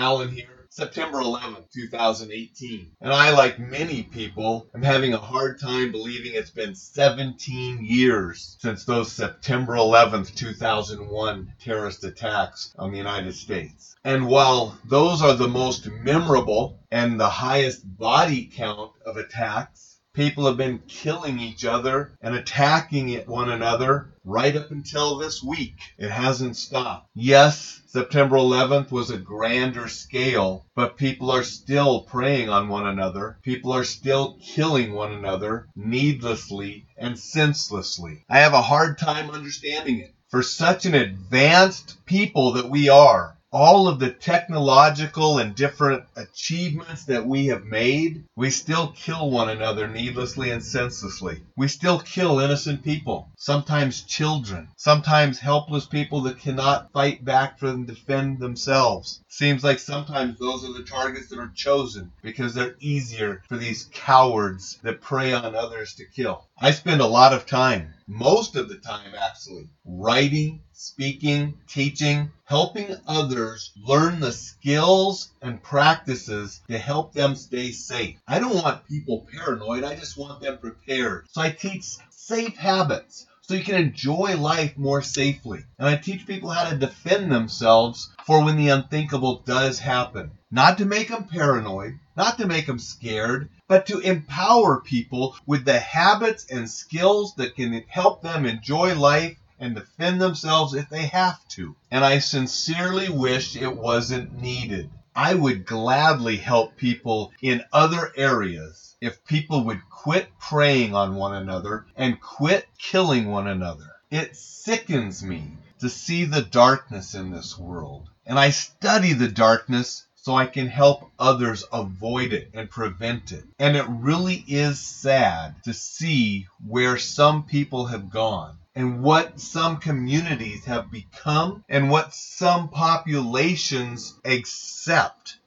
Alan here. September 11th, 2018. And I, like many people, am having a hard time believing it's been 17 years since those September 11th, 2001 terrorist attacks on the United States. And while those are the most memorable and the highest body count of attacks, People have been killing each other and attacking one another right up until this week. It hasn't stopped. Yes, September 11th was a grander scale, but people are still preying on one another. People are still killing one another needlessly and senselessly. I have a hard time understanding it. For such an advanced people that we are, all of the technological and different achievements that we have made, we still kill one another needlessly and senselessly. We still kill innocent people, sometimes children, sometimes helpless people that cannot fight back and defend themselves. Seems like sometimes those are the targets that are chosen because they're easier for these cowards that prey on others to kill. I spend a lot of time, most of the time actually, writing, speaking, teaching, helping others learn the skills and practices to help them stay safe. I don't want people paranoid, I just want them prepared. So I teach safe habits so you can enjoy life more safely. And I teach people how to defend themselves for when the unthinkable does happen. Not to make them paranoid, not to make them scared, but to empower people with the habits and skills that can help them enjoy life and defend themselves if they have to. And I sincerely wish it wasn't needed. I would gladly help people in other areas if people would quit preying on one another and quit killing one another. It sickens me to see the darkness in this world. And I study the darkness so I can help others avoid it and prevent it. And it really is sad to see where some people have gone and what some communities have become and what some populations accept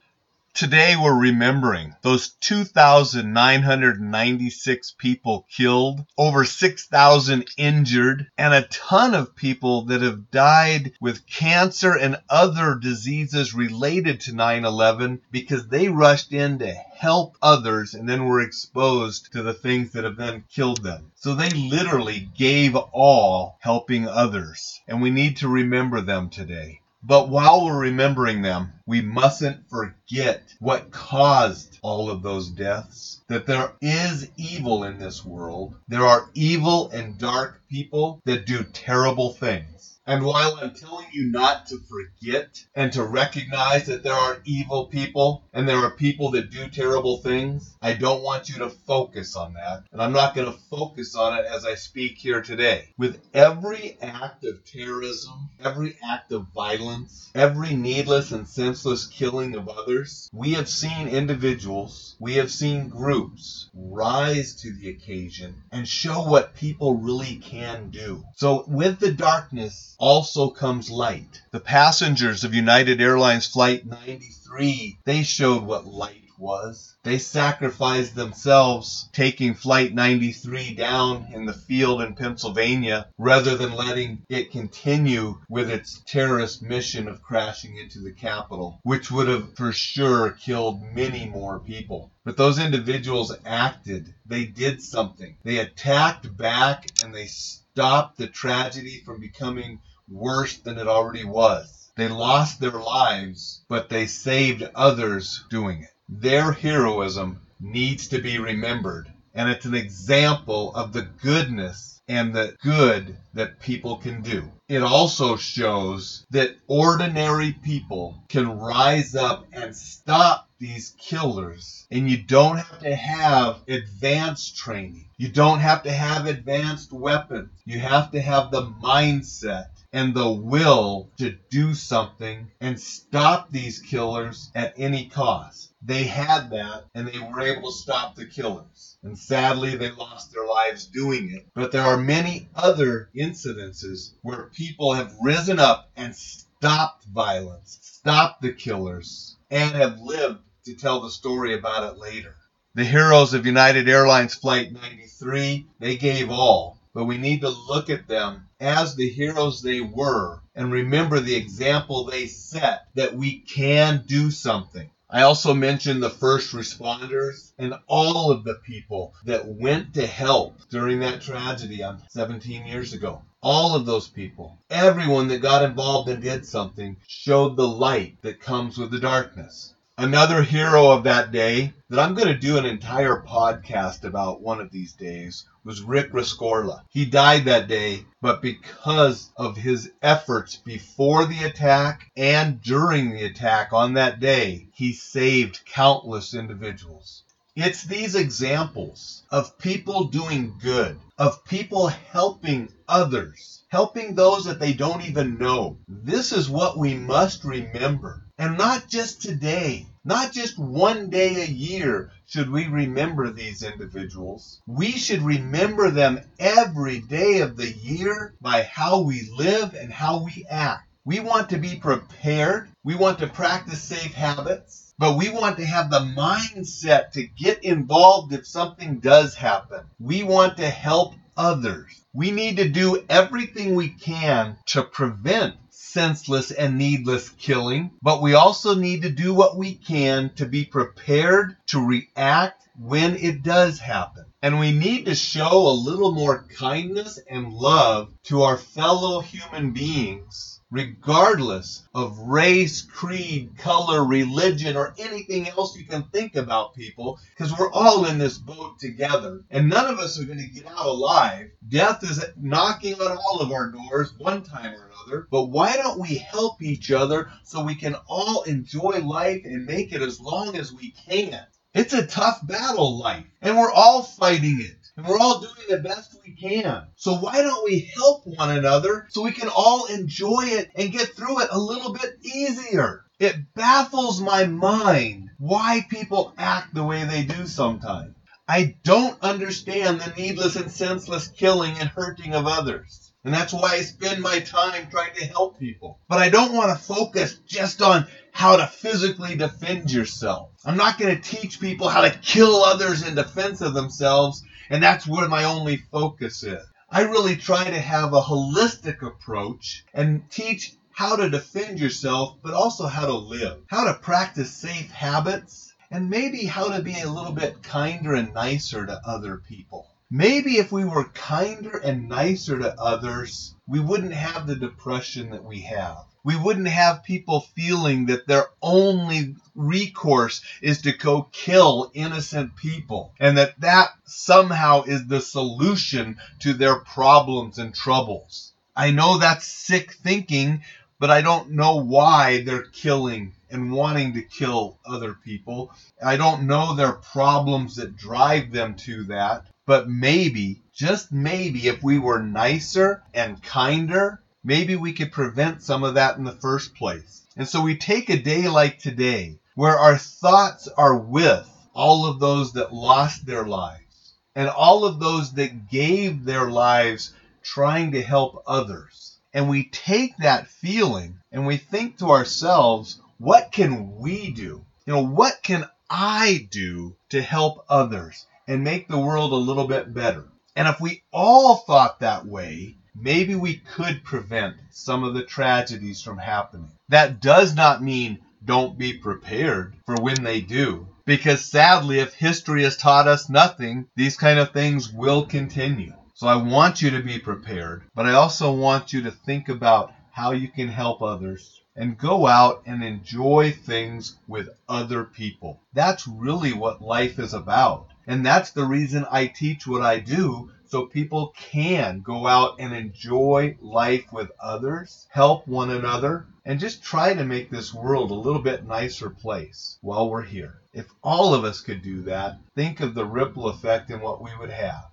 Today we're remembering those 2,996 people killed, over 6,000 injured, and a ton of people that have died with cancer and other diseases related to 9 11 because they rushed in to help others and then were exposed to the things that have then killed them. So they literally gave all helping others. And we need to remember them today. But while we're remembering them, we mustn't forget what caused all of those deaths. That there is evil in this world. There are evil and dark people that do terrible things. And while I'm telling you not to forget and to recognize that there are evil people and there are people that do terrible things, I don't want you to focus on that. And I'm not going to focus on it as I speak here today. With every act of terrorism, every act of violence, every needless and senseless killing of others, we have seen individuals, we have seen groups rise to the occasion and show what people really can do. So with the darkness, also comes light. The passengers of United Airlines Flight 93, they showed what light was. They sacrificed themselves taking Flight 93 down in the field in Pennsylvania rather than letting it continue with its terrorist mission of crashing into the Capitol, which would have for sure killed many more people. But those individuals acted. They did something. They attacked back and they stopped the tragedy from becoming worse than it already was. They lost their lives, but they saved others doing it. Their heroism needs to be remembered, and it's an example of the goodness and the good that people can do. It also shows that ordinary people can rise up and stop these killers. And you don't have to have advanced training. You don't have to have advanced weapons. You have to have the mindset and the will to do something and stop these killers at any cost. They had that and they were able to stop the killers. And sadly, they lost their lives doing it. But there are many other incidences where people have risen up and stopped violence, stopped the killers, and have lived to tell the story about it later. The heroes of United Airlines Flight 93, they gave all but we need to look at them as the heroes they were and remember the example they set that we can do something. I also mentioned the first responders and all of the people that went to help during that tragedy on 17 years ago. All of those people, everyone that got involved and did something, showed the light that comes with the darkness. Another hero of that day that I'm going to do an entire podcast about one of these days was Rick Rescorla. He died that day, but because of his efforts before the attack and during the attack on that day, he saved countless individuals. It's these examples of people doing good, of people helping others, helping those that they don't even know. This is what we must remember. And not just today, not just one day a year should we remember these individuals. We should remember them every day of the year by how we live and how we act. We want to be prepared. We want to practice safe habits. But we want to have the mindset to get involved if something does happen. We want to help others. We need to do everything we can to prevent senseless and needless killing, but we also need to do what we can to be prepared to react when it does happen. And we need to show a little more kindness and love to our fellow human beings regardless of race, creed, color, religion, or anything else you can think about people, because we're all in this boat together, and none of us are going to get out alive. Death is knocking on all of our doors one time or another, but why don't we help each other so we can all enjoy life and make it as long as we can? It's a tough battle, life, and we're all fighting it. And we're all doing the best we can. So why don't we help one another so we can all enjoy it and get through it a little bit easier? It baffles my mind why people act the way they do sometimes. I don't understand the needless and senseless killing and hurting of others. And that's why I spend my time trying to help people. But I don't want to focus just on how to physically defend yourself. I'm not going to teach people how to kill others in defense of themselves, and that's where my only focus is. I really try to have a holistic approach and teach how to defend yourself, but also how to live, how to practice safe habits, and maybe how to be a little bit kinder and nicer to other people. Maybe if we were kinder and nicer to others, we wouldn't have the depression that we have. We wouldn't have people feeling that their only recourse is to go kill innocent people and that that somehow is the solution to their problems and troubles. I know that's sick thinking, but I don't know why they're killing and wanting to kill other people. I don't know their problems that drive them to that. But maybe, just maybe, if we were nicer and kinder, maybe we could prevent some of that in the first place. And so we take a day like today, where our thoughts are with all of those that lost their lives and all of those that gave their lives trying to help others. And we take that feeling and we think to ourselves, what can we do? You know, what can I do to help others? and make the world a little bit better. And if we all thought that way, maybe we could prevent some of the tragedies from happening. That does not mean don't be prepared for when they do. Because sadly, if history has taught us nothing, these kind of things will continue. So I want you to be prepared, but I also want you to think about how you can help others and go out and enjoy things with other people. That's really what life is about. And that's the reason I teach what I do so people can go out and enjoy life with others, help one another, and just try to make this world a little bit nicer place while we're here. If all of us could do that, think of the ripple effect and what we would have.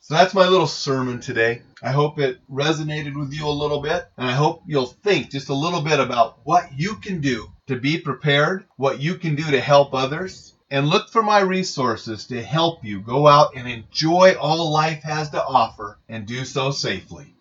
So that's my little sermon today. I hope it resonated with you a little bit, and I hope you'll think just a little bit about what you can do to be prepared, what you can do to help others, and look for my resources to help you go out and enjoy all life has to offer and do so safely.